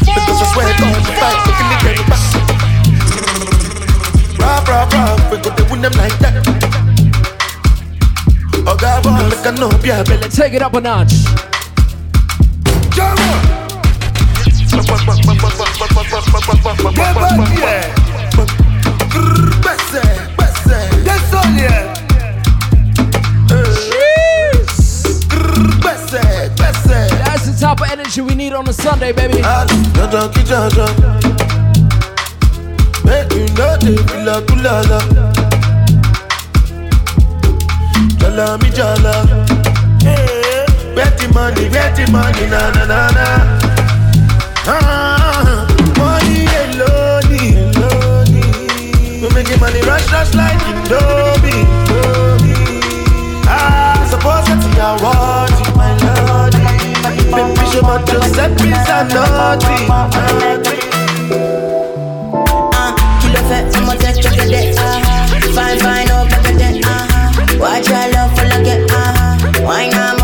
Because I swear God, the fight, we to win them like that. Oh God, yeah. Take it up a notch. Jam on. Besse, besse. That's all, yeah. Energy we need on a Sunday, baby. Jaja, ki jaja. Make know the feel kulala. Jala mi jala. The money, the money, na na na na. Ah, money money rush, rush like. Indomie. Ah, suppose that you are what my lordy. Baby, show my Giuseppe Zanotti. Ah, kilo fait, I'ma take you to the ah. Fine, fine, oh, baby, then ah. Watch your love for like it ah. Why not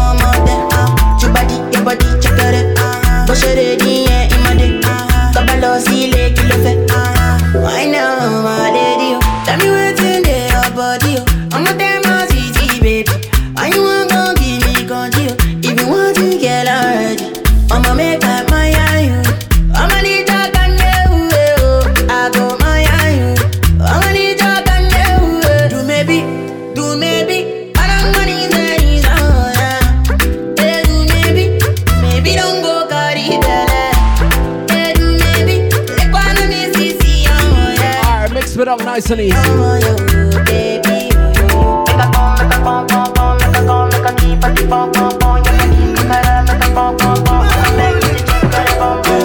keep a come, come,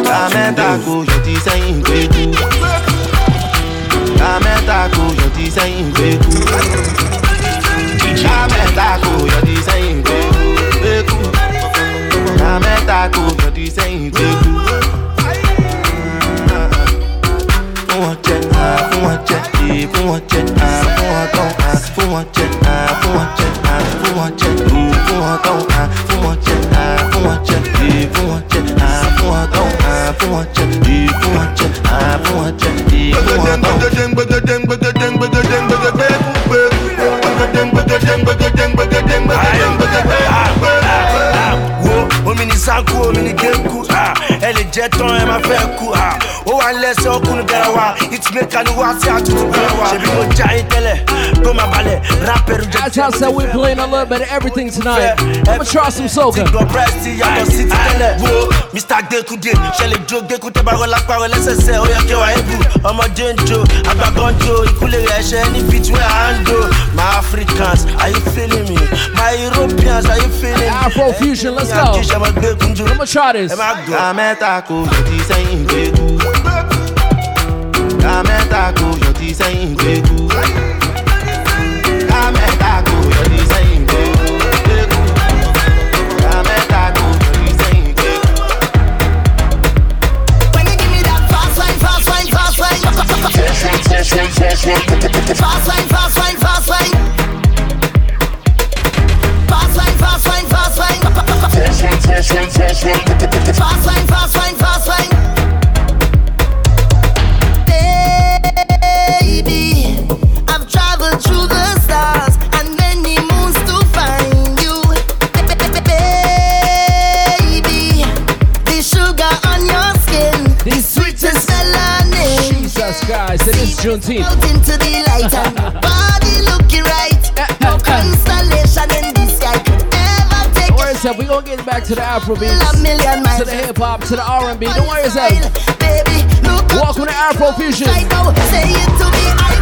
La mẹ́ta kò yọ ti sẹ́yìn gbẹ́kú. La mẹ́ta kò yọ ti sẹ́yìn gbẹ́kú. La mẹ́ta kò yọ ti sẹ́yìn gbẹ́kú. La mẹ́ta ti sẹ́yìn gbẹ́kú. Eh, fún wọn jẹ, ah, fún wọn tán, ah, fún wọn jẹ, ah, fún wọn jẹ, ah, fún wọn jẹ, eh, fún wọn tán, ah, fún wọn jẹ, ah, fún wọn jẹ, eh, fún wọn jẹ, ah, fún wọn tán, ah, fún wọn jẹ, eh, fún wọn jẹ, ah, fún wọn jẹ, eh, fún wọn tán. wo omi ni sanku omi ni genku ah. ẹ lè jẹ tán ẹ máa fẹ́ ah. ó wà lẹ́sẹ̀ ọkùnrin gẹ̀rẹ́ wa ìtìmẹ́ka ni wá sí àtúntò bẹ̀rẹ̀ wa ṣèbí mo já yín tẹ́lẹ̀ tó máa balẹ̀ rápẹ̀rù jẹ́ That's how we're playing a little bit of everything tonight. I'ma try some soca. Ti gbọ́ breast yàtọ̀ sí ti tẹ́lẹ̀. Wo Mr. Gekude ṣẹlẹ̀ jo Geku tẹ́ bá rọ lápá rẹ lẹ́sẹsẹ ó oh, yẹ kí wàá ebu. Ọmọdé ń jo, àgbàgbọ́n jo, ìkúlẹ̀ rẹ̀ ṣẹ́ ní between hand o. My Africans, are you feeling me? My Europeans, are you feeling me? Afro fusion, let's go. Kí ṣe máa gbẹ́kun jo. I'ma try this. Mẹ́ta kò sẹ́yìn gbẹ́kú. Mẹ́ta kò sẹ́yìn gbẹ́kú. Mẹ́ta kò sẹ́yìn gbẹ́kú. When you give me that fast line, fast line, fast line. Fast line, fast line, fast line. Fast 17. Out into the light and body looking right. No constellation in sky could ever take. Don't worry yourself. We gonna get back to the Afrobeat, to the hip hop, to the R&B. Don't worry yourself. Baby, Welcome to Afrofusion. Say it to me.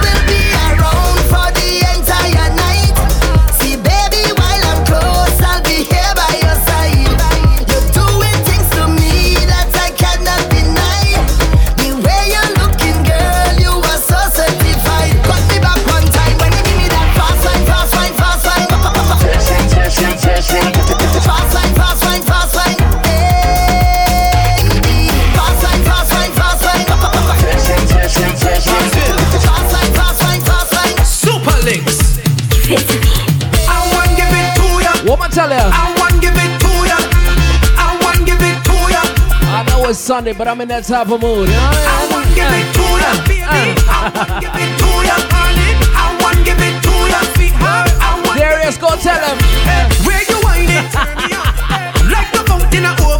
Sunday, but I'm in that type of mood. You know I want to give it to ya, baby. Uh, uh, uh. I want give it to ya, darling. I want give it to ya, sweetheart. I want. Darius, go tell him. Where you turn me on. Like the fountain of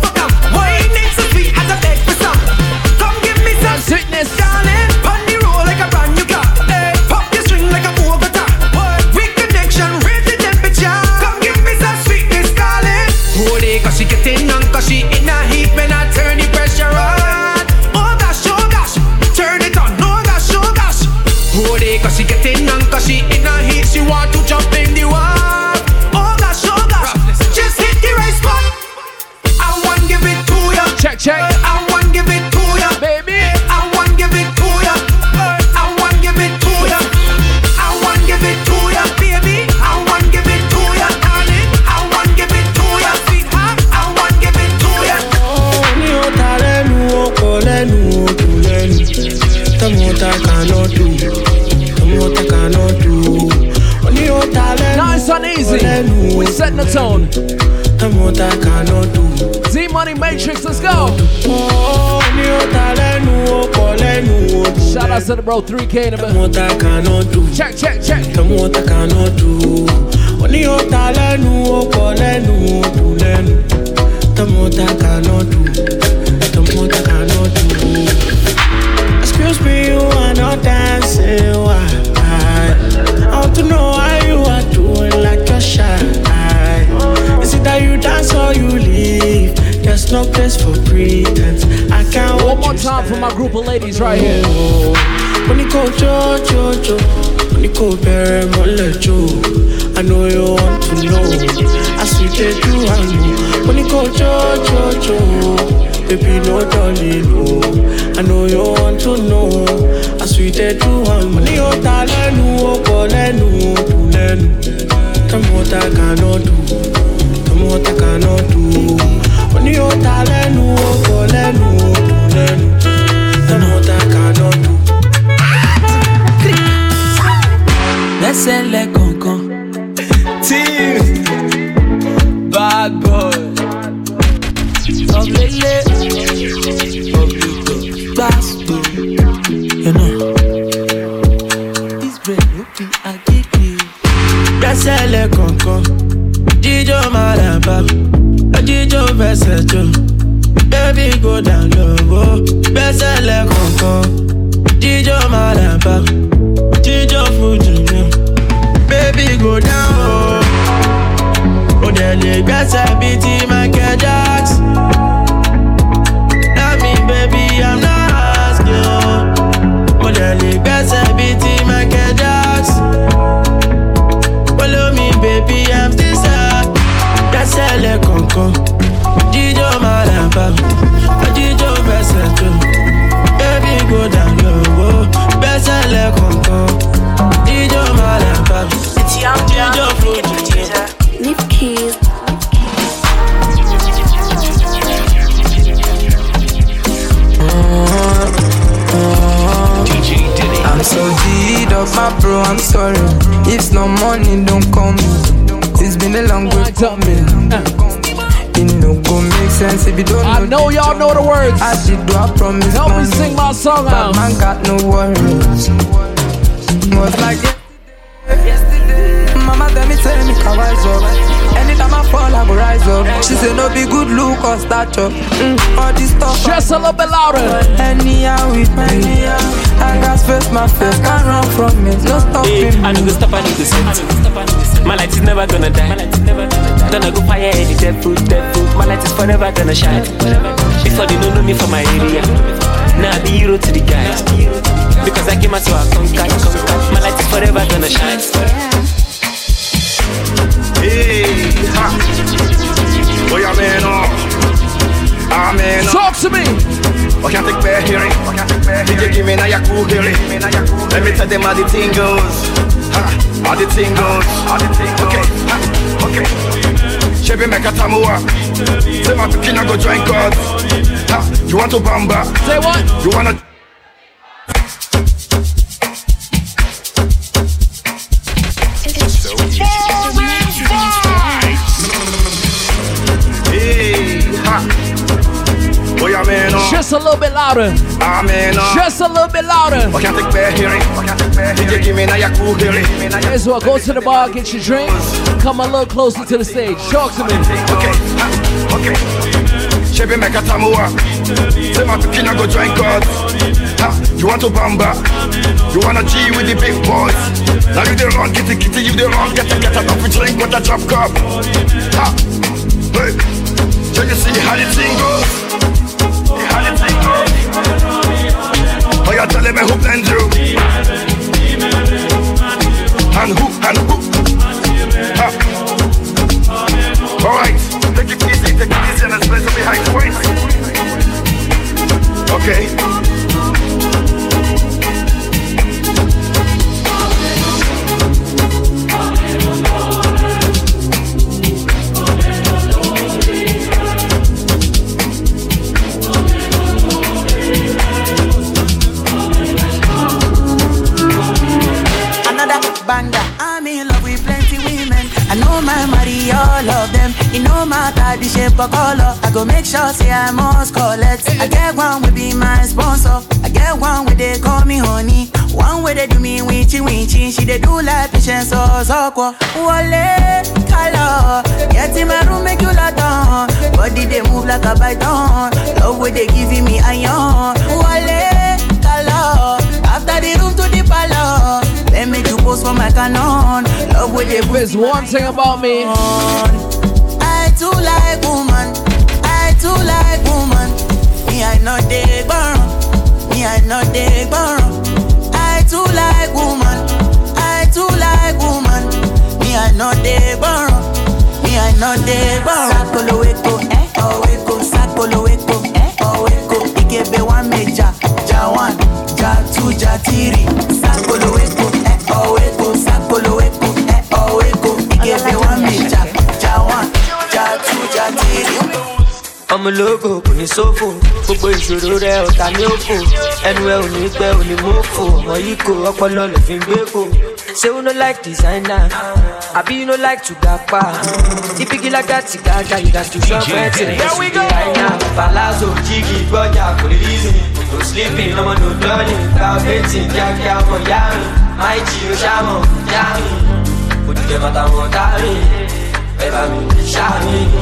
Shout out to the bro 3K in the kaná dù Check, check, check. dù. ní ọ̀tá lẹ́nu ọkọ̀ lẹ́nu odò lẹ́nu tọmọta kaná dù tọmọta kaná dù. Excuse me, you are not dancing. Why? I want to know why you are doing like you're shy. Is it that you dance or you leave? There's no place for pretense. I can't One more time for my group of ladies right here. No. I know you want to know. As we did do, I know. When you ta lẹ́nu ọkọ lẹ́nu odò lẹ́nu, tọmọta cannot do, tọmọta cannot do. When you ta lẹ́nu ọkọ lẹ́nu odò lẹ́nu, tọmọta cannot do. lẹ́sẹ̀ lẹ́kọ̀ọ̀kan. I me. no go stop, I no go sit. My light is never gonna die. Gonna go fire any dead food, dead food. My light is forever gonna shine. Before they don't know me from my area. Now I be hero to the guys. Because I came out so I conquer, conquer. My light is forever gonna shine. Hey, ha. Oh, yeah, man, oh. Ah, man, oh. Talk to me. Oh, can't take bad hearing. DJ, give me now your hearing. Let me tell them how the thing goes. Ha, how the thing goes. Okay, ha, okay. Chevy make a tamua. Say my pikin I go join God. Ha, you want to bamba? Say what? You wanna? Just a little bit louder. Amen. Just a little bit louder. I can't take bad hearing. DJ, give me now your cool hearing. Here's what. Go to the bar, get your drink. Come a little closer to the stage. Talk to me. Okay, okay. Chevy make a tamua. My pikin go join God. Ha, you want to bamba? You wanna G with the big boys? Now you the wrong, kitty kitty, you the wrong, get a get a coffee drink with a drop cup. Ha, hey, so you see how the thing goes? Goes? Oh, you telling me who blend you? And who, and who? Ha. Alright, take it easy, take it easy and let's play some behind the. Okay. All of them. It no matter the shape or color. I go make sure say I must collect. I get one will be my sponsor. I get one where they call me honey. One way they do me winchy winchy. She they do like patience or soko. Wale color. Get in my room make you lot on. Body they move like a python. Love where they giving me iron. Wale color. After the room to the palace. Let me do post for my canon. Love with the There's one thing about me. I too like woman. I too like woman. Me I not dey burn. Me I not dey burn. I too like woman. I too like woman. Me I not dey burn. Me I not dey burn. Sakolo weko, eh? Oh weko, sakolo weko, eh? Oh weko. Ikebe one meja, ja one, ja two, ja three. Sakolo weko, ọmọ ológo kò ní sófò gbogbo ìṣòro rẹ ọ̀tá ní òfò ẹnu ẹ ò ní pẹ́ ò ní mọ́fò ọmọ yìí kò ọpọlọ lè fi gbé kò ṣé you no like designer? Àbí you no like to gapa ìbígi lágàtì gàgà you gats to shop ẹ̀ tí ẹ̀ sì dé àìná palazzo jígì gbọ́jà kò lè rí mi no sleeping ọmọ no dọ́ọ̀lì. Gba ọ̀bẹ́tì kíákíá ọmọ yá mi. Máì jí o ṣàmọ̀ yá mi. Òdìdẹ bàtà wọn dárí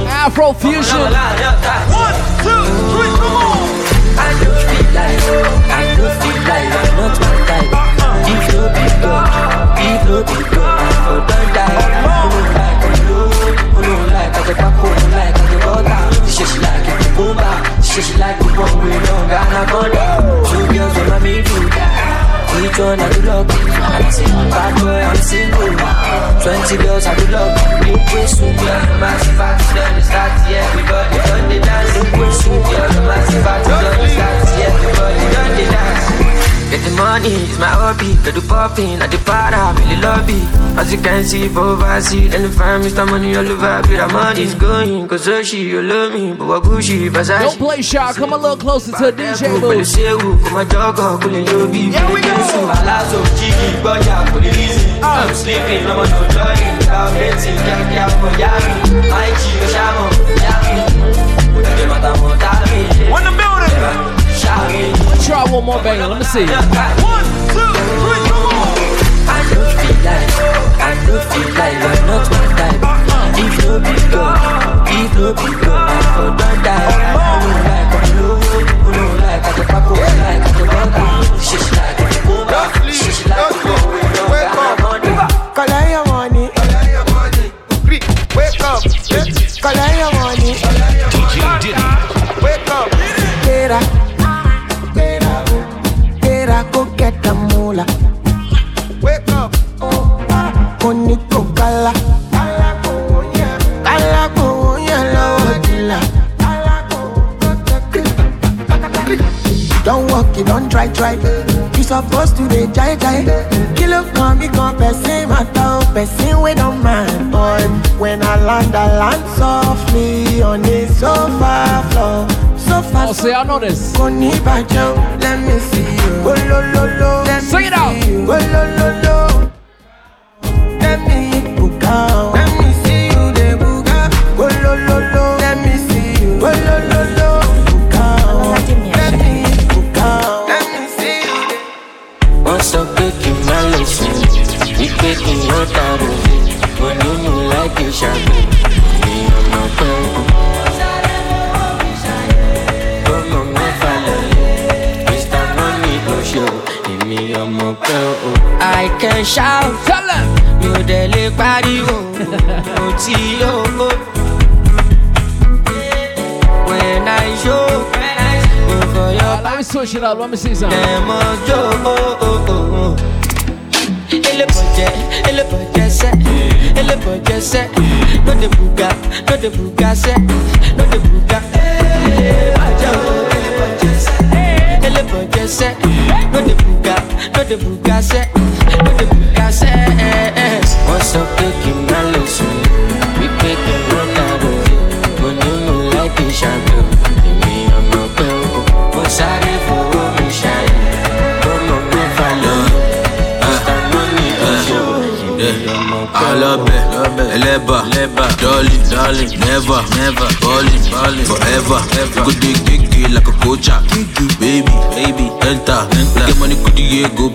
Afro Fusion. One, two, three, come on. I don't feel like, I don't feel like I'm not my type. If be if be I for don't die. I don't like I know, I don't like I like I like like me do. Each one I do love, bad boy, I'm single. Twenty girls I do love, you play super, massive party, done the yeah, everybody done the dance. You play super, massive party, done the yeah, everybody done the dance. Get the money, it's my hobby. Get the popping, at the para, I'm in the lobby. As you can see, for overseas, and the fam, Mr. Money all over. But the money's going, cause Hershey, you love me, but what Gucci, Versace. Don't play shy. Come a little closer to the DJ booth. ṣéwù kò máa jọ́gọ̀ kò lè yóò bí pẹ̀lú jésù. Aláṣọ jígì gbọ́jà kò lè rí sí. I'm sleeping ọmọ tó lọ́yìn gba ọ̀bẹ́tì kíákíá fọ yá mi. Máìjì ló ṣàmọ̀ yá mi. Òdìdẹ bàtà mọ̀ dá mi. Wọ́n ní bíọ́dẹ̀. Ṣá mi. Try one more banger. Let me see. One, two, three, come on. I don't feel like, I don't feel like you're not my type. If no be God, if no be God, I for don't die. I don't like, I know, I don't like, I don't pack up, I like, I don't butter. Shit, she like, I don't go back. Shit, she like, I don't wait, no, I got money. Collect your money. Wake up. Collect your try, try. You supposed to be jai jai. Kill up, come, become person, matter, oh, person we don't mind. But when I land, I land softly on the sofa floor. Sofa Oh, see, I know this. Let me see you. Oh. Let Sing me it out. see you. Oh, Let me see something. Ele pode, ele pode ser, ele pode ser, de bugar, No de bugar Say.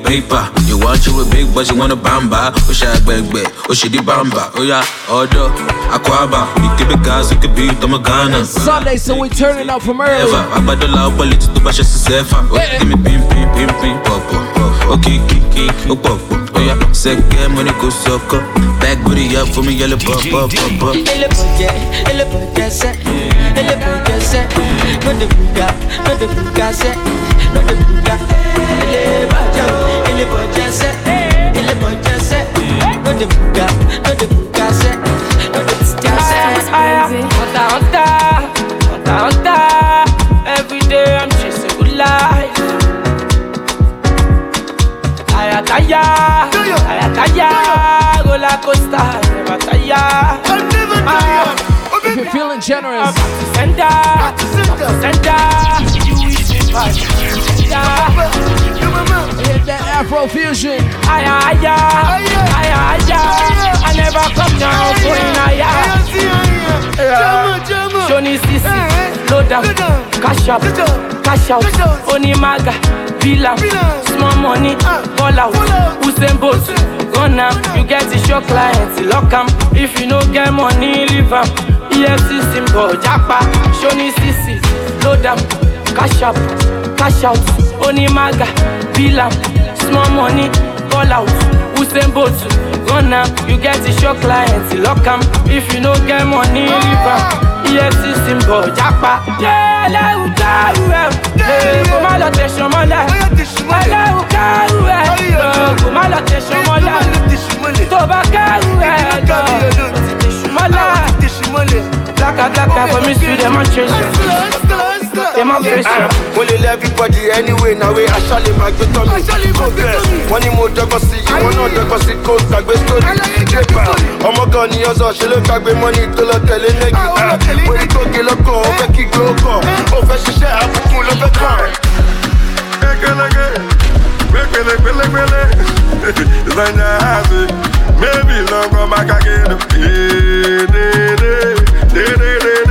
paper. You want you a big, but you want a bamba. Oh, she agbegbe, oh, she di bamba. Oh, yeah, order, aquaba. You could be guys, you could be Tamagana. Sunday, so we turning up from early. I bought the love, but little to bash us sefa. Give me pim, pim, pim, pim, popo. pop. Okay, kiki, oh, pop. Oh, yeah, second money go sucker. Back booty up for me, yellow pop, pop, pop, pop. Ele porque, ele porque se, ele porque se. No de buga, no de buga se, no de buga. Ele va a Elébọ̀jẹ́ o, elébọ̀jẹ́ sẹ́, elébọ̀jẹ́ eh, sẹ́, eh, no dey buga, no dey buga sẹ́, no dey buga sẹ́. Hunter, hunter, hunter, hunter. Every day I'm chasing good life. Ayataya, ayataya, roller coaster, never tire. If you're feeling generous, Center, center, you is the vibe. hit that Afro fusion. Aya, aya, aya, aya. I never come down for in aya. Johnny Sisi, load up, cash up, cash out. Onimaga, Villa, small money, ball out. Usain Bolt, run am. You get the show clients, lock am. If you no get money, leave am. EFC symbol, Japa, Johnny Sisi, load up, cash up, cash out. Onimaga, Villa, small money, ball out. Usain Bolt, run am. You get the show clients, lock am. If you no get money, leave am. EFC symbol, Japa. Yeah, ẹlẹ́rù kárù ẹ̀ kò má lọ tẹ̀sán mọ́lẹ̀. ẹlẹ́rù kárù ẹ̀ kò má lọ tẹ̀sán mọ́lẹ̀. tó bá kárù ẹ̀ lọ tẹ̀sán mọ́lẹ̀. Blacka blacka for me sweet demonstration dem a fẹ́ sùn. mo lè lẹ́ everybody anyway na wey aṣálẹ̀ máa gbé tọ́ mi. wọ́n ní mo dọ́gbọ́n sí yìí wọ́n náà dọ́gbọ́n sí kó gbàgbé sórí débà. ọmọ kan ní ọ̀sán ṣe ló gbàgbé mọ́ni tó lọ tẹ̀lé lẹ́gì. mo ní tóge lọ́kàn ó fẹ́ kí gbé ó kàn ó fẹ́ ṣiṣẹ́ àbùkù ló fẹ́ kàn. kékeré gbẹgbẹlẹ gbẹlẹgbẹlẹ zanja hazi mebi lọkọ makagenu yee dede dede.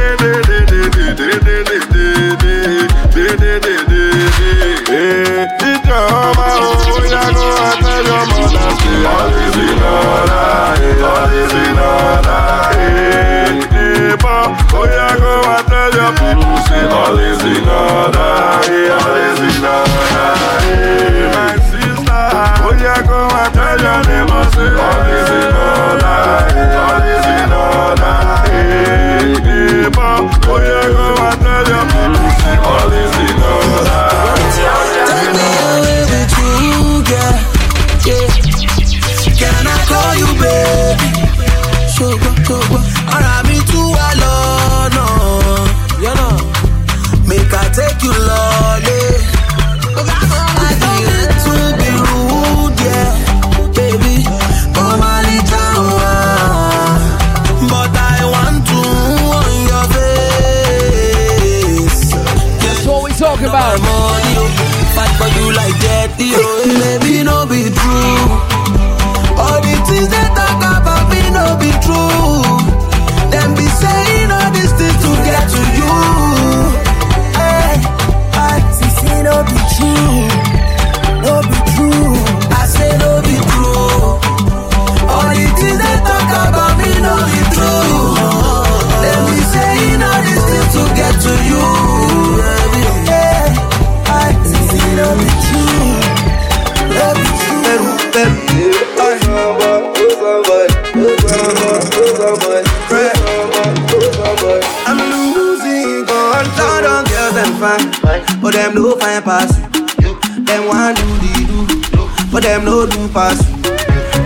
Them no do pass you.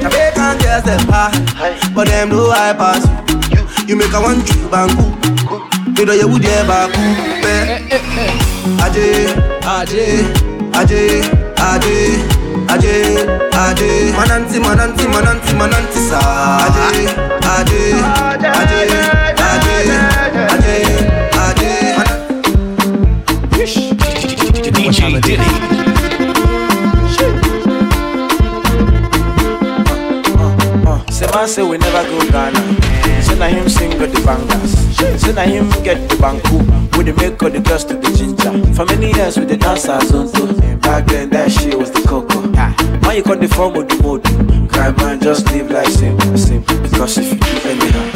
Jamaican girls them high, but them no high pass you. You make a one trip bangu, you know you would ever cool. Aje, aje, aje, aje, aje, aje. Mananti, mananti, mananti, mananti sa. Aje, aje, aje, aje, aje, aje. DJ Diddy. Man say we never go Ghana. Say na him sing got the bangers. Say na him get the banku. We the make all the girls to the ginger. For many years we the dancers on tour. Back then that shit was the cocoa. Now you call the form of the mode. Cry man just live like simple, simple. Because if you do anyhow,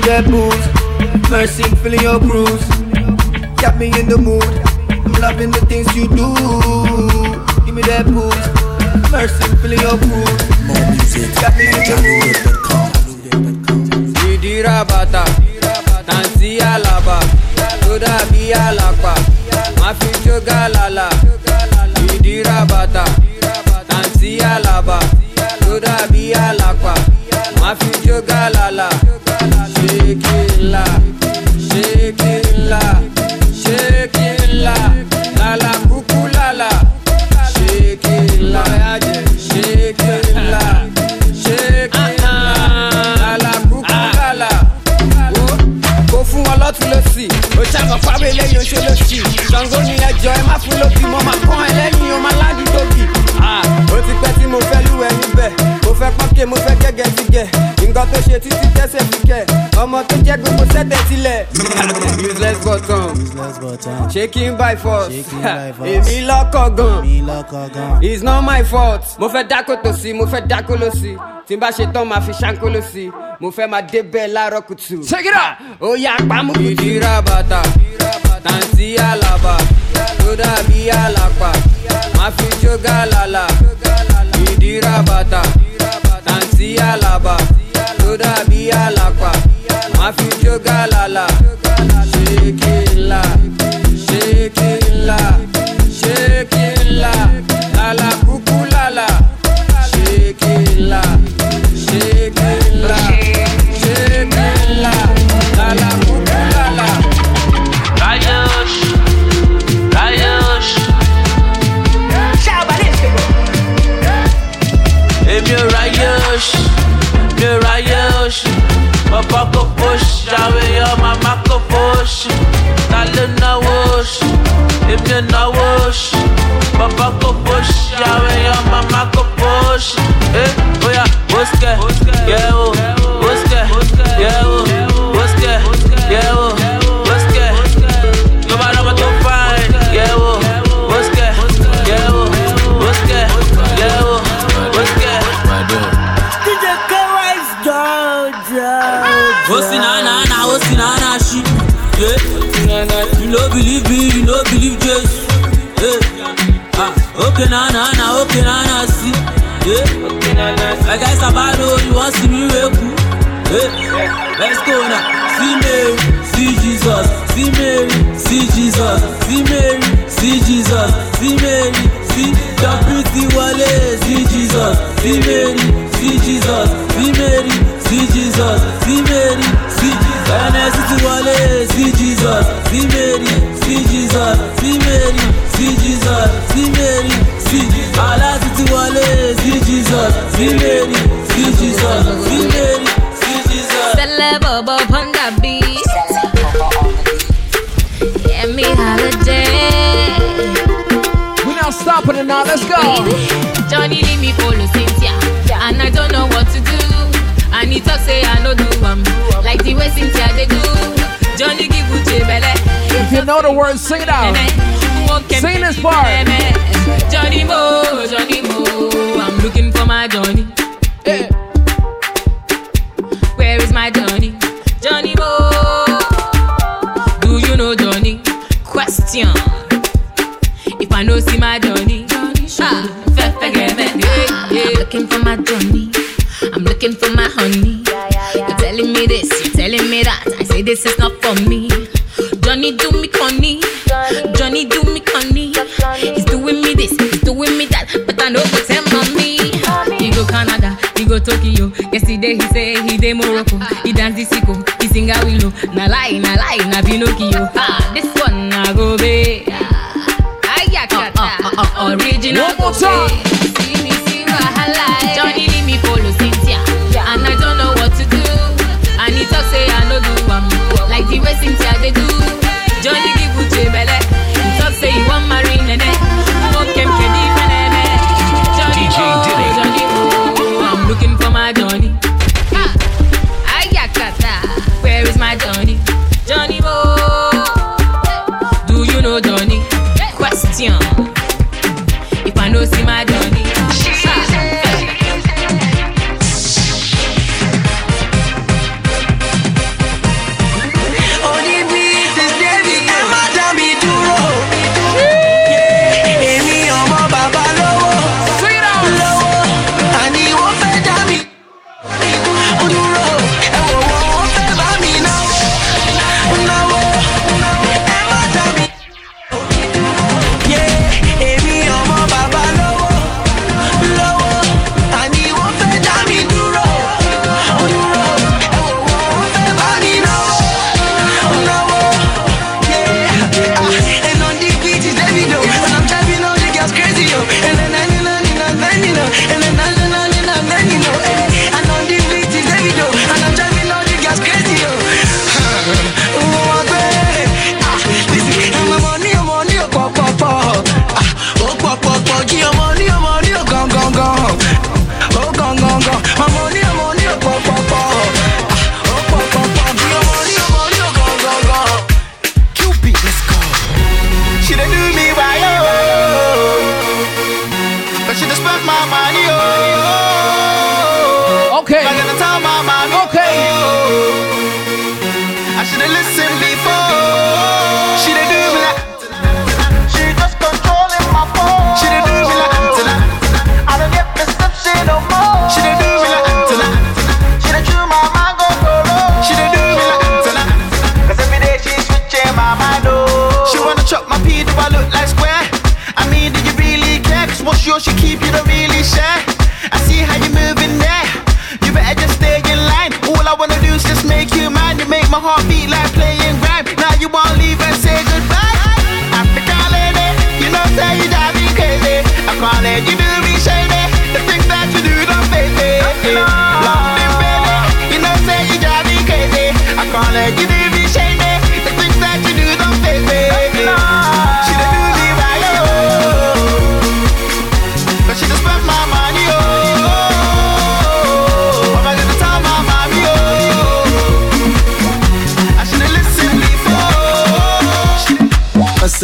me that booze, mercy, feeling your bruise. Got me in the mood. I'm loving the things you do. Give me that booze, mercy, feeling your bruise. More music, got me in the mood. ìdíra bàtà tàǹtí àlàbà tó dàbí àlàpà má fi jó gàlàlà ìdíra bàtà tàǹtí àlàbà tó dàbí àlàpà má fi jó gàlàlà ṣékìlà ṣékìlà ṣékìlà lálà kúkú lálà ṣékìlà ṣékìlà ṣékìlà lálà kúkú lálà kó fún wọn lọ́tún lọ́sì ó ṣàmọ̀ fáwọn eléyìí oṣù lọ́sì. Ṣàngó ni ẹjọ́ ẹ má fún lóbi mo máa kọ́ ẹ lẹ́yìn o máa ládùú tóbi. ó ti pẹ́ tí mo fẹ́ lúwẹ̀ níbẹ̀. mo fẹ́ pọ́nkẹ́ mo fẹ́ gẹ́gẹ́ ti gẹ̀ nǹkan tó ṣe títí tẹ́sẹ̀ fi kẹ̀. Ọmọ tó jẹ́ gbogbo sẹ́tẹ̀ sílẹ̀. useless button. Shaking by force. Èmi lọ́kọ̀ gan. It's not my fault. Mo fẹ́ dákò tó sí mo fẹ́ dákò ló sí tí n bá ṣe tán máa fi ṣáńkó ló sí mo fẹ́ máa débẹ̀ láàárọ̀ kùtù. Check it out. ó yá pamọ́. ìdíra bàtà. Tàǹtí àlàbà. Tó dàbí àlàpà. Má fi jó gàlàlà. ìdíra bàtà tàǹtí àlàbà tó dàbí àlàpà má fi jó gàlàlà. ṣékìlà ṣékìlà ṣékìlà lálà kúkú lálà. ṣékìlà ṣékìlà ló náwó oṣù? Èmi ò náwó oṣù. Bàbá kò push, àwọn èèyàn màmá kò push. Eh, oya, bóṣkẹ̀, yẹ̀ o, bóṣkẹ̀, okay na na na, okay na na si. Yeah. Like I sabado, oh, you want see me wake Yeah. Let's know the words, sing it out. Sing this part. Johnny Mo, Johnny Mo, I'm looking for my Johnny.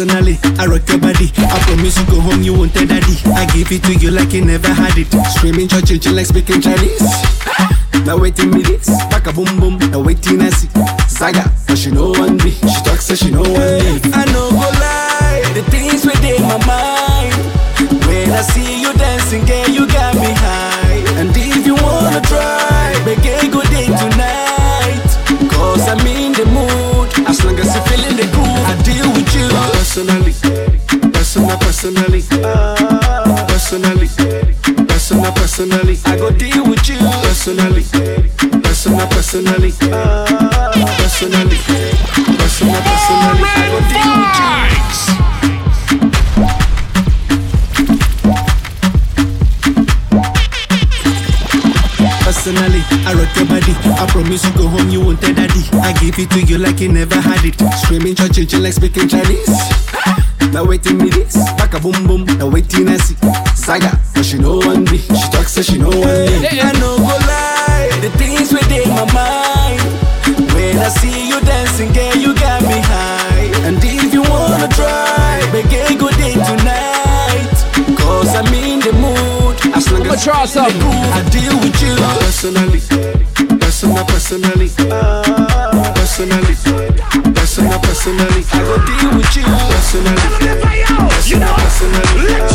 personally. I rock your body. I promise you go home, you won't tell daddy. I give it to you like you never had it. Screaming church, chill like speaking Chinese. Now waiting me this, back a boom boom. Now waiting I see saga, but she know one me. She talks so she know one be. I know go lie, the things within my mind. When I see you dancing, girl, you got me high. And if you wanna try, make a good day tonight. Cause I'm in the mood long as you're feeling the groove, I deal with you. Personally, personal, personally, personally, personal, personally, I go deal with you. Personally, personal, personally, personally, personal, personally, I go deal with you. I rock your body. I promise you go home, you won't tell daddy. I give it to you like you never had it. Screaming, church, changing like speaking Chinese. Now waiting me this, back a boom boom. Now waiting I see saga, but she know one we. She talks so she know one day. I know go lie, the things within my mind. When I see you dancing, girl, you Albatross up. I deal with you personally. Personal, personally. Personally. Personal, personally. I go deal with you personally. You know, personally.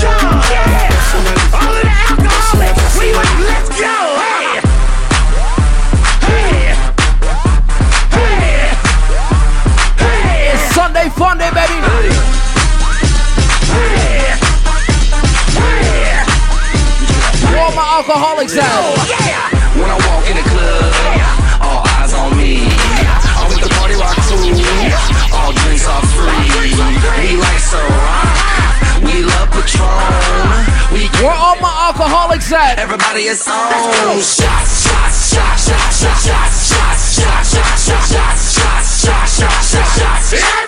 Alcoholics at? Everybody is on. Shots, shots, shots, shots, shots, shots, shots, shots, shots, shots, shots, shots, shots, shots! Shots,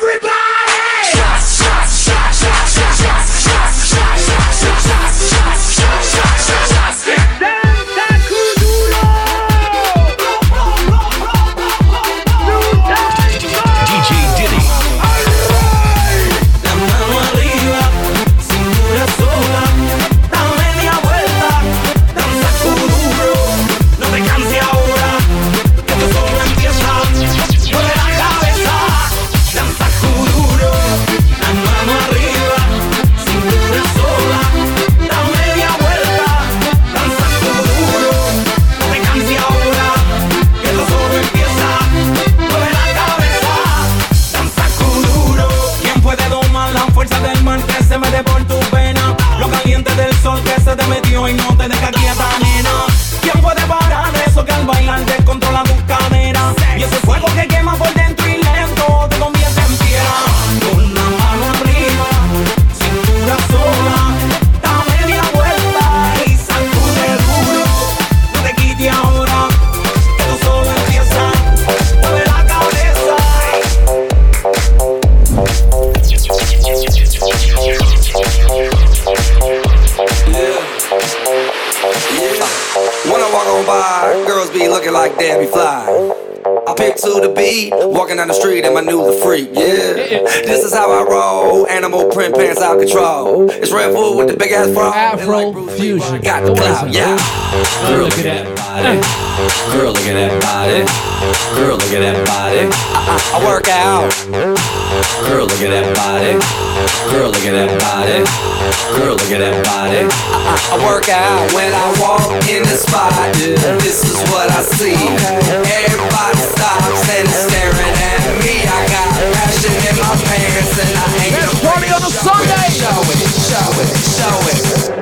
nigga big ass fro. Afro fusion. Got the clout, yeah. Girl, look at that body. Girl, look at that body. Girl, look at that body. I, I work out. Girl, look at that body. Girl, look at that body. Girl, look at that body. I, I work out when I walk in the spot. This is what I see. Everybody stops and is staring at me. I got passion in my pants and I ain't Let's party on a Sunday. Show it, show it, show it.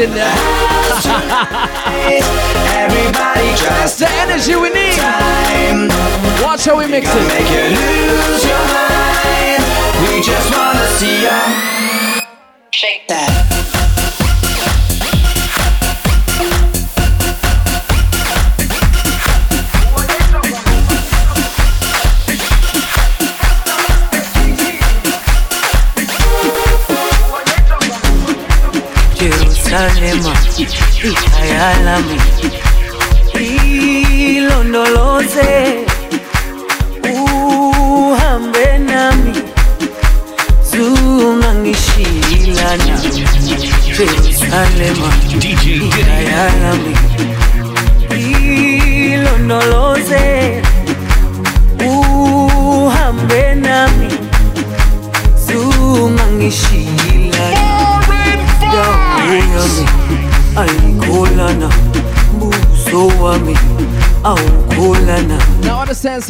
In the house. Everybody just the energy we need. Time. Watch how we mix it. make you lose your mind. We just wanna see you I love you.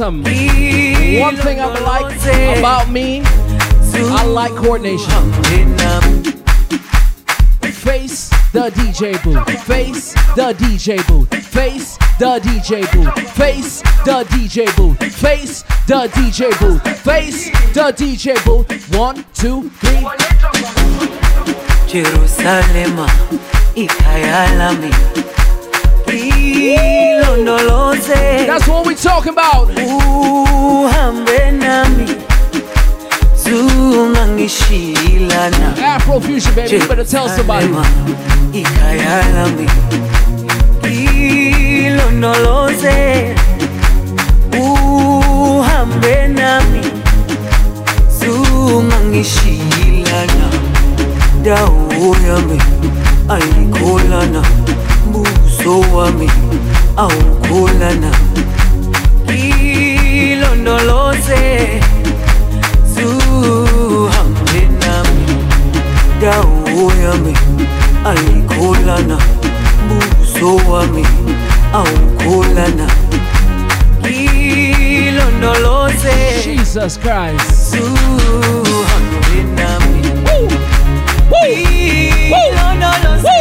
Understand. One thing I like about me, I like coordination. Um, Face the DJ booth. Face the DJ booth. Face the DJ booth. Face the DJ booth. Face the DJ booth. Face the DJ booth. One, two, three. Jerusalema ikhaya That's what we're talking about uhambe nami Shilana. Afrofusion, baby. You better tell somebody. Ikayalami. Ilondoloze. Uhambe nami. Sungangishilana. Dawo yami. Ayikholana. Buso wami. Ilondoloze. Zuhambe nami. Dawo yami. Ayikholana. Buso wami. Ilondoloze. Jesus Christ. Zuhambe nami. Ilondoloze.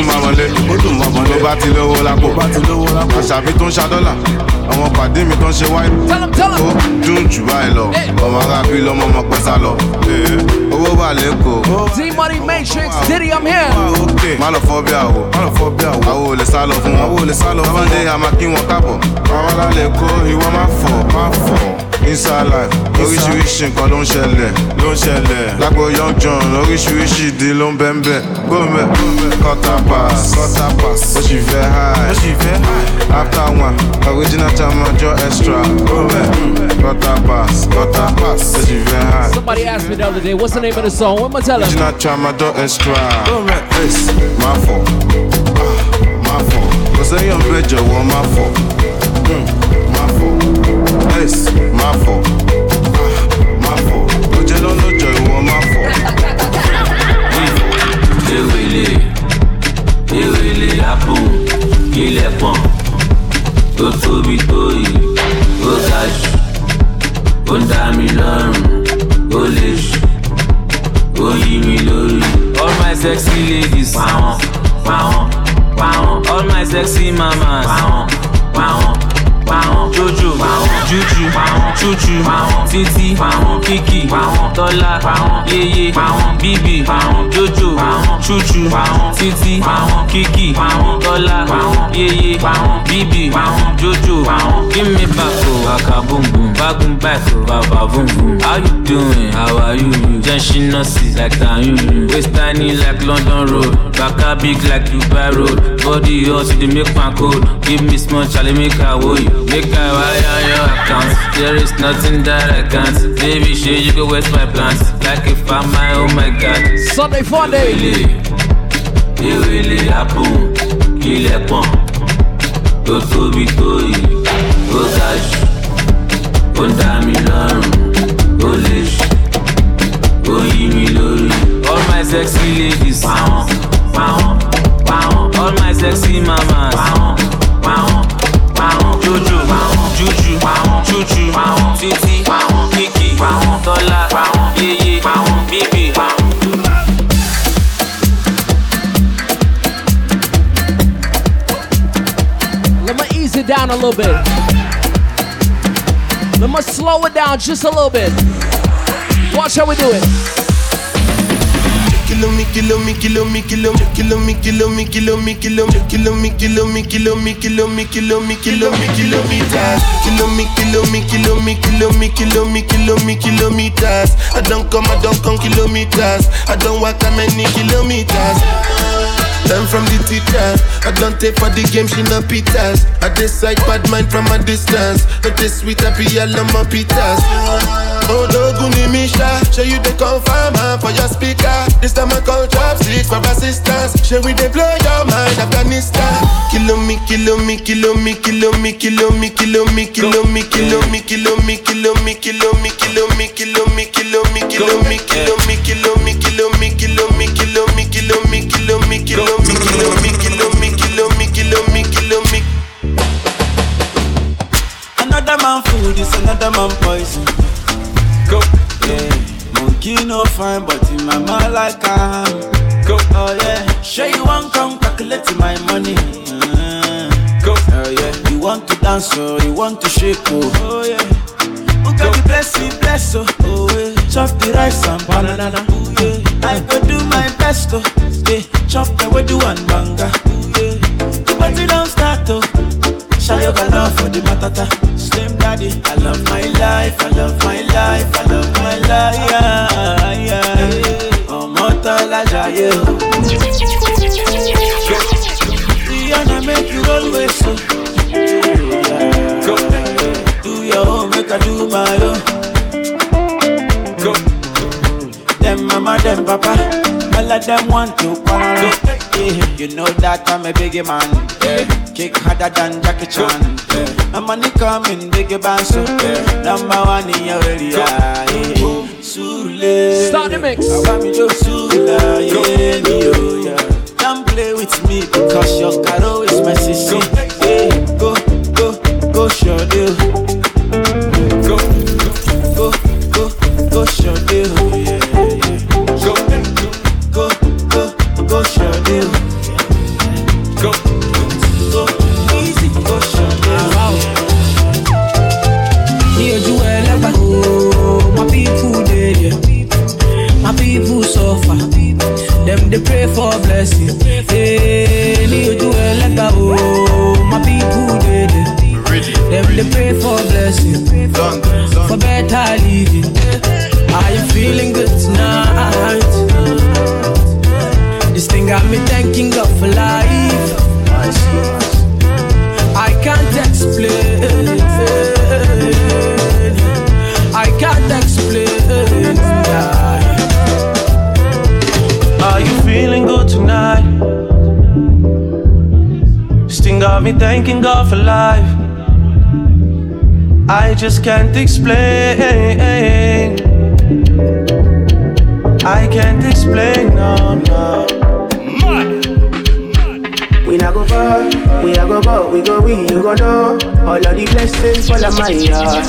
dùn máa wọlé, ó dùn máa wọlé. Tó bá ti lówó lápò, bá ti lówó lápò. Àṣàbí tó ń ṣa dọ́là, àwọn pàdé mi tó ń ṣe wáyé. Ó dùn jù báyìí lọ, ọmọ arábí lọ́mọ ọmọ pẹ́ sá lọ. Eh, owó wà lẹ́kọ̀ọ́. D Money Matrix, Diddy, I'm here. Má lọ fọ́ bí àwò, má lọ fọ́ bí àwò. Àwo ò lè sá lọ fún wọn. Àwo ò lè sá lọ fún wọn. Bábándé a máa kí wọn káàbọ̀. Àwọn alálẹ̀ kó ìwọ má fọ̀, má fọ̀. Inside life, oríṣiríṣi nǹkan ló ń ṣẹlẹ̀, ló ń ṣẹlẹ̀. Lágbo Young John, oríṣiríṣi ìdí ló ń bẹ́ ń bẹ́. Pass, quarter pass. Ó sì fẹ́ high, ó sì fẹ́ high. After one, original time ọjọ́ extra. Gbọ́mẹ̀, quarter pass, quarter pass. Ó sì fẹ́ high. Somebody asked me the other day, what's the name of the song? What am I telling Original time ọjọ́ extra. Gbọ́mẹ̀, face, máa fọ̀, máa fọ̀. Kò sẹ́yìn ọ̀bẹ jọ̀wọ́ máa fọ̀, hmm, máa fọ̀. Ah, máa fọ̀. Ó jẹ́ lọ́lọ́jọ́ ìwọ máa fọ̀. ewele ewele apu ilẹ̀ pọ̀n tó tóbi tó yìí ó ga jù ó ń dá mi lọ́rùn ó lè jù ó yí mi lórí. all my sexy ladies pàwọn pàwọn pàwọn all my sexy mamas pàwọn jojo juju chuchu kìkì pàwọn tọ́lá yeye pàwọn jojo chuchu kìkì pàwọn tọ́lá yeye pàwọn jojo give me back o waka boom boom bagun back o baba boom boom how you doing? How are you? Jẹ́ ṣínà sí like tayun. Waist tiny like london road baka big like dubai road. Body hot you dey make my cold. Give me small chale make i wo you make i wire your account there is nothing that i can't baby shey you can waste my plans. like if i'm my oh my god. Sunday fun day. ewele apu ilẹ̀ pọ̀n tó tóbi tó yìí ó ga jù ó ń dá mi lọ́rùn. Ó lè jù ó yí mi lórí. all my sexy ladies. Pàwọn slow it down just a little bit. Watch how we do it. Kilo me, kilo me, kilo me, kilo me, kilo me, kilo me, kilo me, kilo me, kilo me, kilo me, kilo me, kilo me, kilo me, kilo me, kilometers. Kilo me, kilo me, kilo me, kilo me, kilo me, kilo me, kilometers. I don't come, I don't come kilometers. I don't walk that many kilometers. Learn from the teacher. I don't take for the game, she no pitas. I decide bad mind from a distance. But this sweet happy, all of my pitas. Oh, Doguni Misha, show you the confirm man for your speaker. This time I call chopsticks for assistance. Show we blow your mind, Afghanistan. Kilo me, kilo me, kilo me, kilo me, kilo me, kilo me, kilo me, kilo me, kilo me, kilo me, kilo me, kilo me, kilo me, kilo me, kilo me, kilo me, kilo me, kilo me, kilo me, kilo Another man food is another man poison. Pikin no fine, but in my mind like I'm. Go, oh yeah. Sure you want come calculate my money. Uh, go, oh yeah. You want to dance, oh, you want to shake, oh, oh yeah. Who got the blessing, bless, oh, oh yeah. Chop the rice and banana, oh yeah. I go do my best, oh, yeah. Chop the way do and banga, oh yeah. The party don't start, oh. Shine your love for the matata. Slim daddy, I love my life, I love my life, I love my life. Yeah, yeah. Ọmọ tọ́lá jayé o. Rihanna make you always so. Do your own, I do my own. Them mama, them papa, all of them want to quarrel. Yeah, you know that I'm a biggie man. Yeah. Kick harder than Jackie Chan. Yeah. I'm money coming, biggie band so yeah. number one in your area. Yeah. Sule. Start the mix. Awami jo Sula, yeah, me, oh, yeah. Don't play with me because your caro is my sissy. Yeah, go, go, go, show deal. Thanking God for life. I just can't explain. I can't explain, no, no. We not go far, we a go go, we go we, you go know. All of the blessings fall on my yard.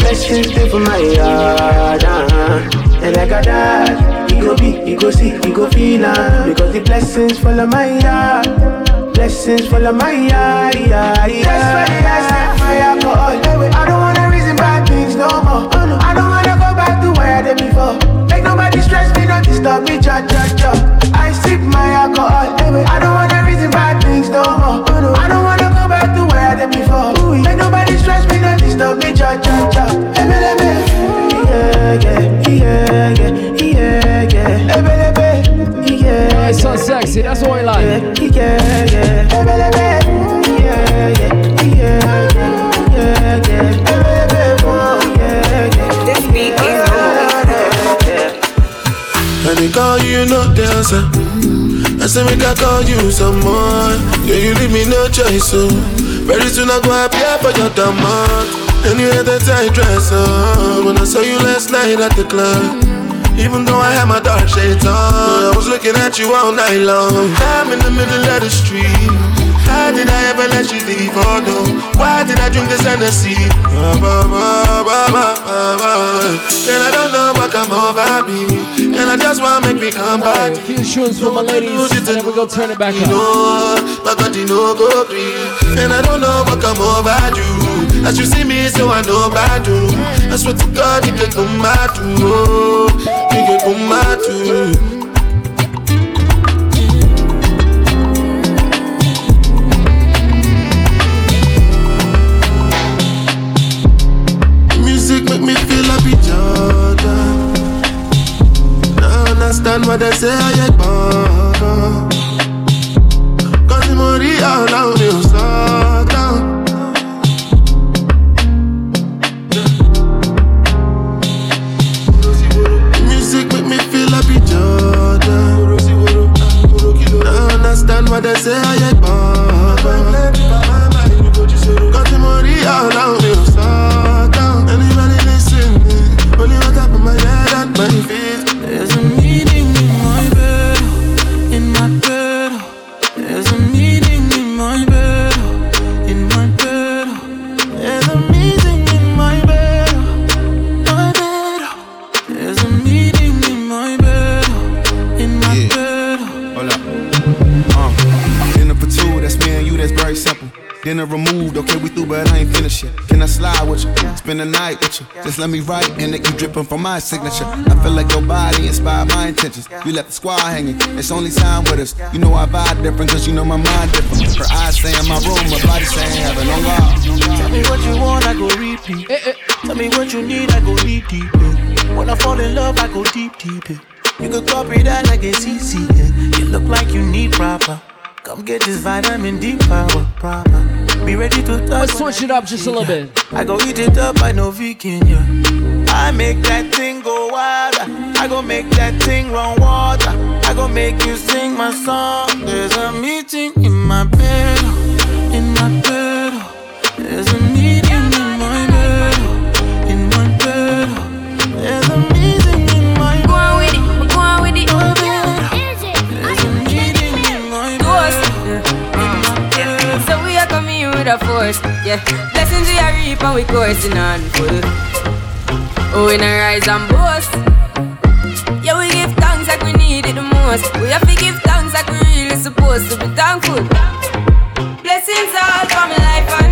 Blessings stay for my yard. Uh-huh. And like a dad, we go be, we go see, we go feel uh, Because the blessings fall on my yard. Blessings on my yeah, yeah. That's why I set my alcohol. I don't wanna reason bad things no more. Oh, no. I don't wanna go back to where I did before. Make nobody stress me, not disturb me, cha cha cha. I sip my alcohol. I don't wanna reason bad things no more. Oh, no. I don't wanna go back to where I did before. Make nobody stress me, not disturb me, cha cha cha. Yeah, yeah, yeah, yeah, yeah, yeah. Sexy, that's what I like. oh. This beat you, dancer. I say call you some more. Yeah, you leave me no choice, so very soon I go appear for your demand. And you had that tight dress on when I saw you last night at the club. Even though I had my dark shades on, I was looking at you all night long. I'm in the middle of the street. How did I ever let you leave? Oh no, why did I drink this Hennessy? And I don't know what come over me. And I just wanna make me come back. A few tunes for my ladies, and then we go turn it back up. know, my body no go. And I don't know what come over you. As you see me, so I know about you. I swear to God, you can come back to. You can come. Music make me feel happy, Jordan. Now I understand what they say, I get born. Let me write, and it keep dripping from my signature. I feel like your body inspired my intentions. You left the squad hanging, it's only time with us. You know I vibe different, cause you know my mind different. Her eyes saying my room, my body saying heaven oh, on God. Tell me what you want, I go repeat. Tell me what you need, I go deep, deep. When I fall in love, I go deep, deep. You could copy that like it's easy. You look like you need proper. Come get this vitamin D power proper. Be ready to touch. Let's switch it up just a little bit. I go eat it up, I know vegan, yeah. I make that thing go wild. I go make that thing run water. I go make you sing my song. There's a meeting in my bed, coming force, yeah. Blessings we are reap and we coursing on full. Oh, we not rise and boast. Yeah, we give thanks like we need it the most. We have to give thanks like we really supposed to be thankful. Blessings all for my life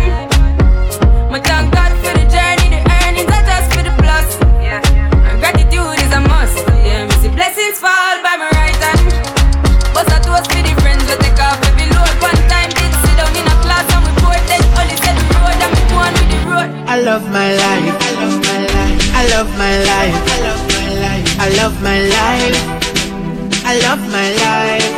love my life. I love my life. I love my life. I love my life. I love my life.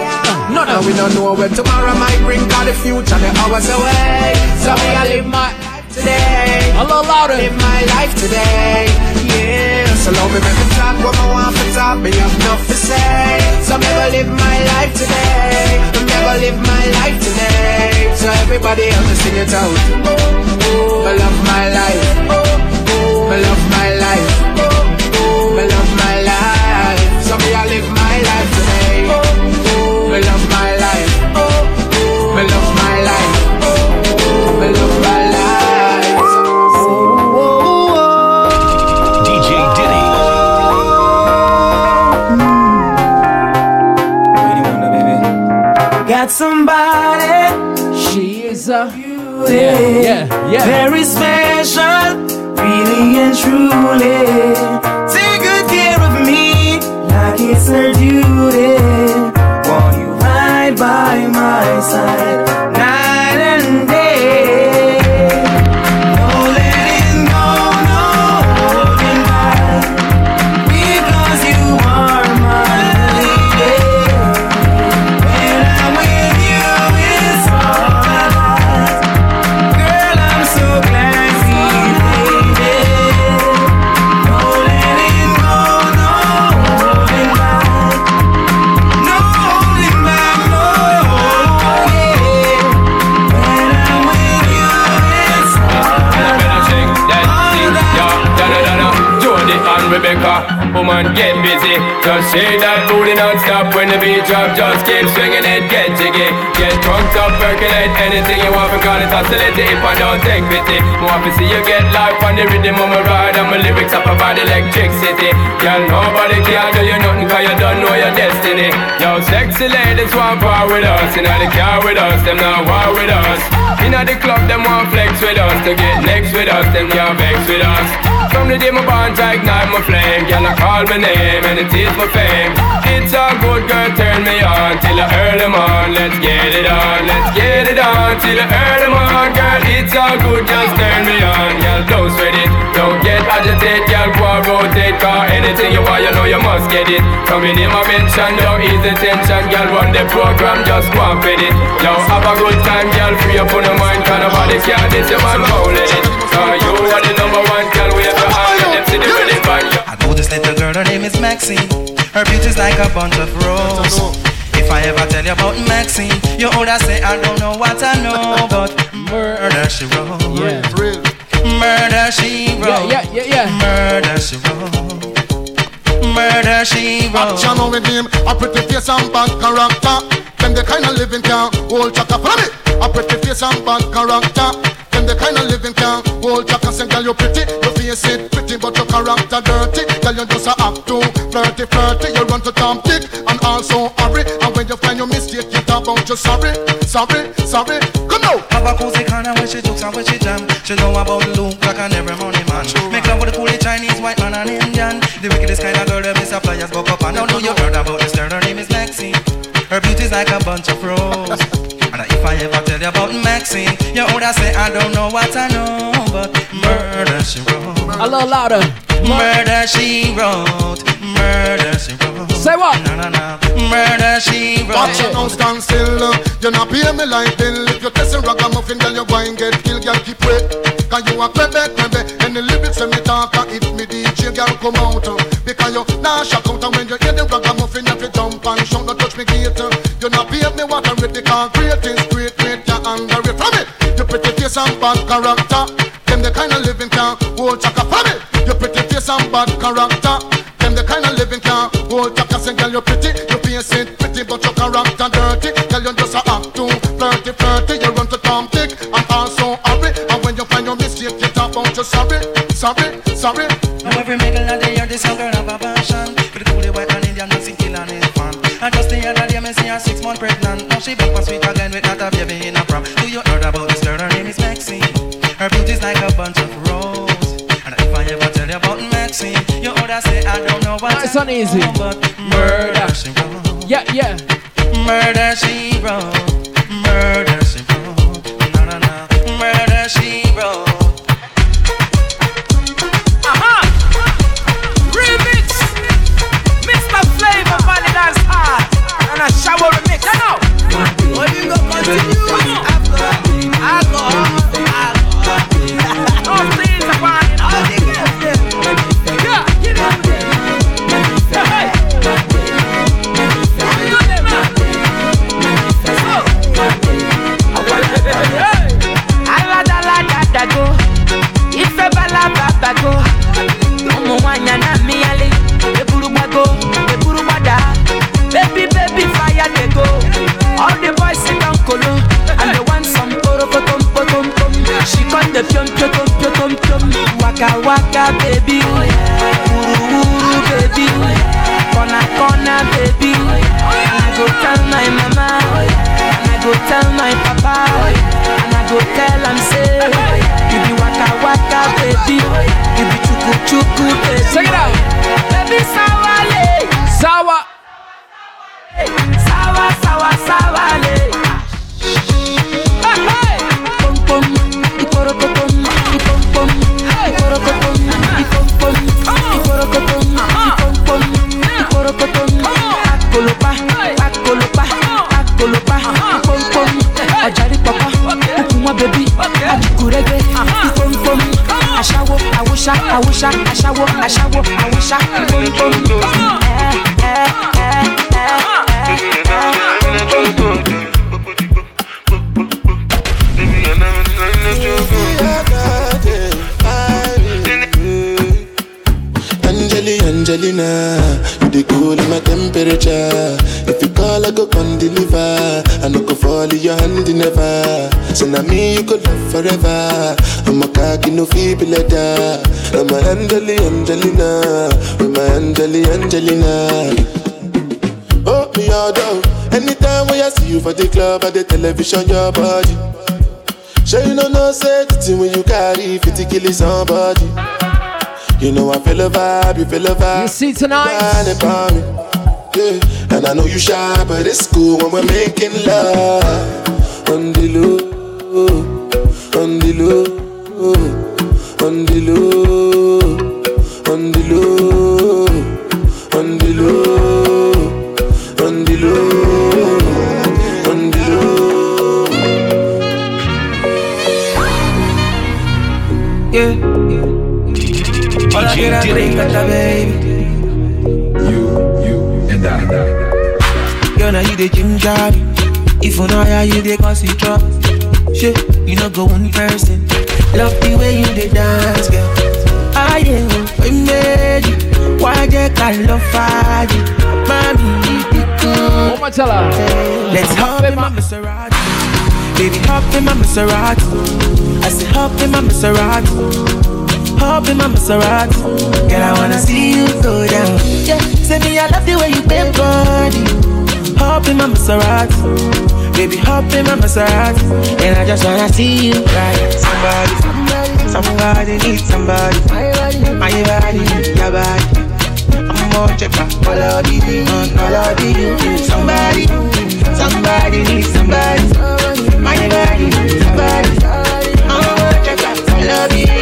None of we don't know where tomorrow might bring, cause the future the hours away. So me I live my today. A little louder. Live my life today. Yeah. So make me talk what I want to talk. Me have enough to say. So me go live my life today. Me never live my life today. So everybody else just sing it out. Me love my life. Me love my life. Yeah. Very special. Really and truly. Take good care of me like it's her duty. Want you right by my side. It's oscillating if I don't take pity. Want to see you get life on the rhythm of my ride and my lyrics up about electricity. Yo, sexy ladies want part with us. Inna the car with us, them not war with us. Inna the club, them want flex with us. To get next with us, them can't vex with us. From the day my bond to ignite my flame Girl, I call my name and it is my fame It's a good girl, turn me on Till I them on, let's get it on Let's get it on, till I them on Girl, it's all good, just turn me on Girl, don't sweat it, don't get agitated Girl, go rotate, cause anything you want, you know you must get it Coming in my mention, don't the tension Girl, run the program, just go and fit it Yo, have a good time, girl, free up on your mind Cause nobody care, this your man, won't it Cause you are the number one, girl, we ever had Them see the rhythm bang, you I know this little girl, her name is Maxine. Her beauty's like a bunch of roses. If I ever tell you about Maxine, you older say I don't know what I know, but murder she wrote. Yeah. Murder she wrote. Yeah, yeah, yeah, yeah. Murder she wrote. Murder she wrote. Action with him, a pretty face and bad character. Them the kind of living can hold chaka. Follow me. A pretty face and bad character. Them the the kind of living can hold your and girl you pretty. Your face it pretty, but your character dirty. Girl you just a act too flirty, flirty. You run to Tom Dick and also hurry. And when you find your mistake, you talk about your sorry, sorry, sorry. Come now. Have a cozy corner where she jokes and where she jam. She know about Luke like an every money man. Make love with the coolie Chinese, white man and Indian. The wickedest kind of girl that miss a flyers go up and down. Know you heard about this girl? Her name is Maxine. Her beauty's like a bunch of roses. And if I ever tell you about Maxine, you would say I don't know what I know, but murder she wrote. A little louder. Murder she wrote. Murder she wrote. Say what? No, no, no. Murder she wrote. Watch it now, stand still. uh. You not pay me like bill. If you test a ragamuffin, girl, you go and get killed, girl, keep wait. Cause you a crebe, crebe. And the lyrics when me talk, uh, if me DJ, girl, come out. Because you nah shock out, and when you hear the ragamuffin, you have to jump and shout, uh. You not pay me what I read, the concrete is great, great, you anger it from it. You pretty face and bad character. Them the kind of living can hold chaka from it. You pretty face and bad character. Them the kind of living can hold chaka. Say, girl, you pretty, you face it pretty, but your character dirty. Girl, you just a act too flirty, flirty. You run to Tom Dick and also hurry. And when you find your mistake, you talk about your sorry, sorry, sorry. Now every middle of the year, this girl have a passion six months pregnant Now she back for sweet again with not a baby in a prom. Do you heard about this girl? Her name is Maxine. Her beauty's like a bunch of roses. And if I ever tell you about Maxine You oughta say I don't know what Nice and easy. But murder she wrote. Yeah, yeah. Murder she wrote. Murder she wrote. No, no, no Murder she wrote So now me you could love forever. I'm a cocky no feeble letter. I'm a Angeli, Angelina, with my Angeli, Angelina. Oh, me all down. Anytime when I see you for the club or the television, your body. Sure you know no say the when you carry 50 kill somebody. You know I feel a vibe, you feel a vibe. You see tonight? Whine about me. Yeah. And I know you shy, but it's cool when we're making love. On the low, on the low, on the low, on the low, on the low, on the low, on the low. Yeah. All I get, I drink at the baby. You, you, and I. Girl, now you the ginger me. If you know how you dey cause it you know go one person. Love the way you dey dance, girl. Ah yeah, we made you. Why they call love fire? Mommy, you be cool. What tell? Let's hop in my Maserati. Baby, hop in my Maserati. I say hop in my Maserati, hop in my Maserati. Girl, I wanna see you go down. Yeah, say me I love the way you bend body. Hop in my Maserati, baby hop in my Maserati, and I just wanna see you right. Somebody, somebody needs somebody. My body, my body, your body. I'm on check all of you. Somebody, somebody needs somebody. My body, somebody. I'm on check out all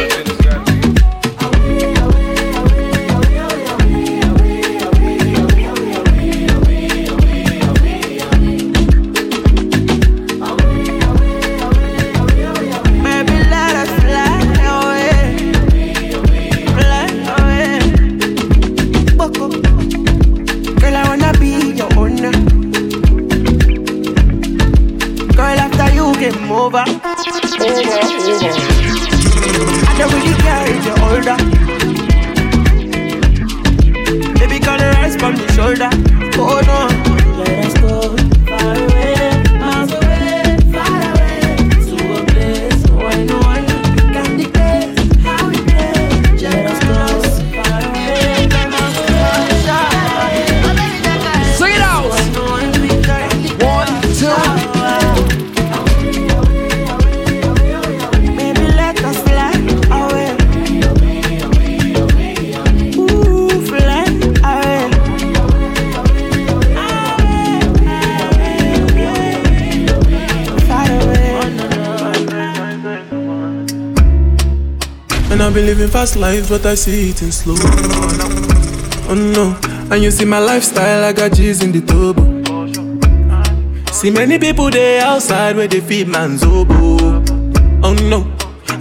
fast lives, but I see it in slow. Oh no, and you see my lifestyle, I got G's in the turbo. See many people there outside where they feed man's oboe. Oh no,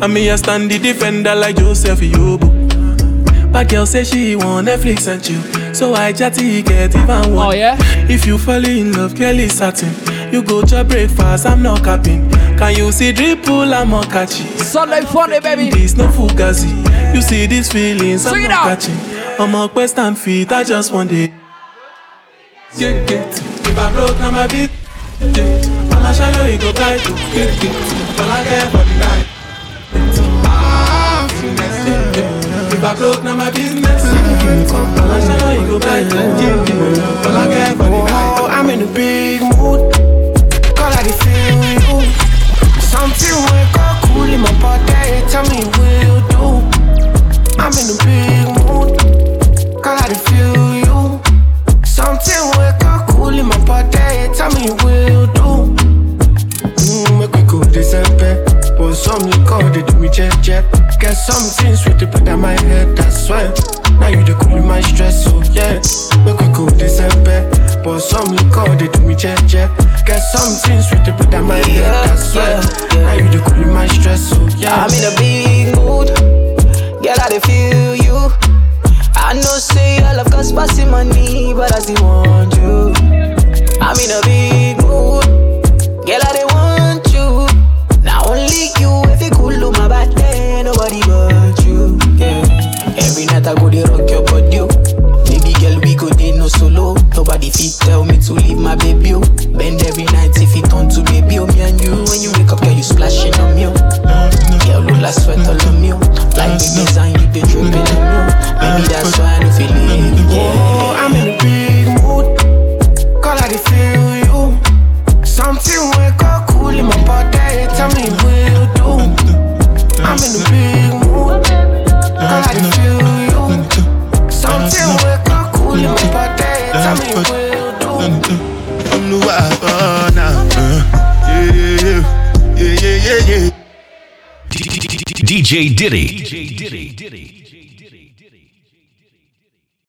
and me I stand the defender like Joseph Yobo. But girl say she want Netflix and chill, so I chatty get even one. Oh yeah. If you fall in love, is satin. You go to breakfast, I'm not capping. Can you see dripple, I'm not catchy. Sunday funny, baby. This no fugazi. You see these feelings, I'm Sing not catching. I'm a quest and feet, I just want it. Yeah, get. If I broke, now my beat. Yeah. All I shall you go buy to get. All I care for the night. Ah, finesse, yeah, yeah. If I broke, now my business. All I shall you go buy to get it. All I care for the night. Oh, I'm in a big mood. Call I feel you. Something wake up cool in my body. Tell me will you do. I'm in a big mood. Girl, I dey feel you. I know say your love cost passing money, but I still want you. I'm in a big mood. Girl, I dey want you. Now only you if you cool on my body, nobody but you. Yeah. Every night I go dey rock your body. oh. Baby girl, we go dey no solo. Nobody fit tell me to leave my baby. oh. Bend every night if it turn to baby. Oh, me and you when you wake up, girl, you splashing on me. oh. Mm, Girl, look like sweat all on me. Design you be dripping oh. Maybe that's why I don't feel it. Yeah. Yeah. DJ Diddy.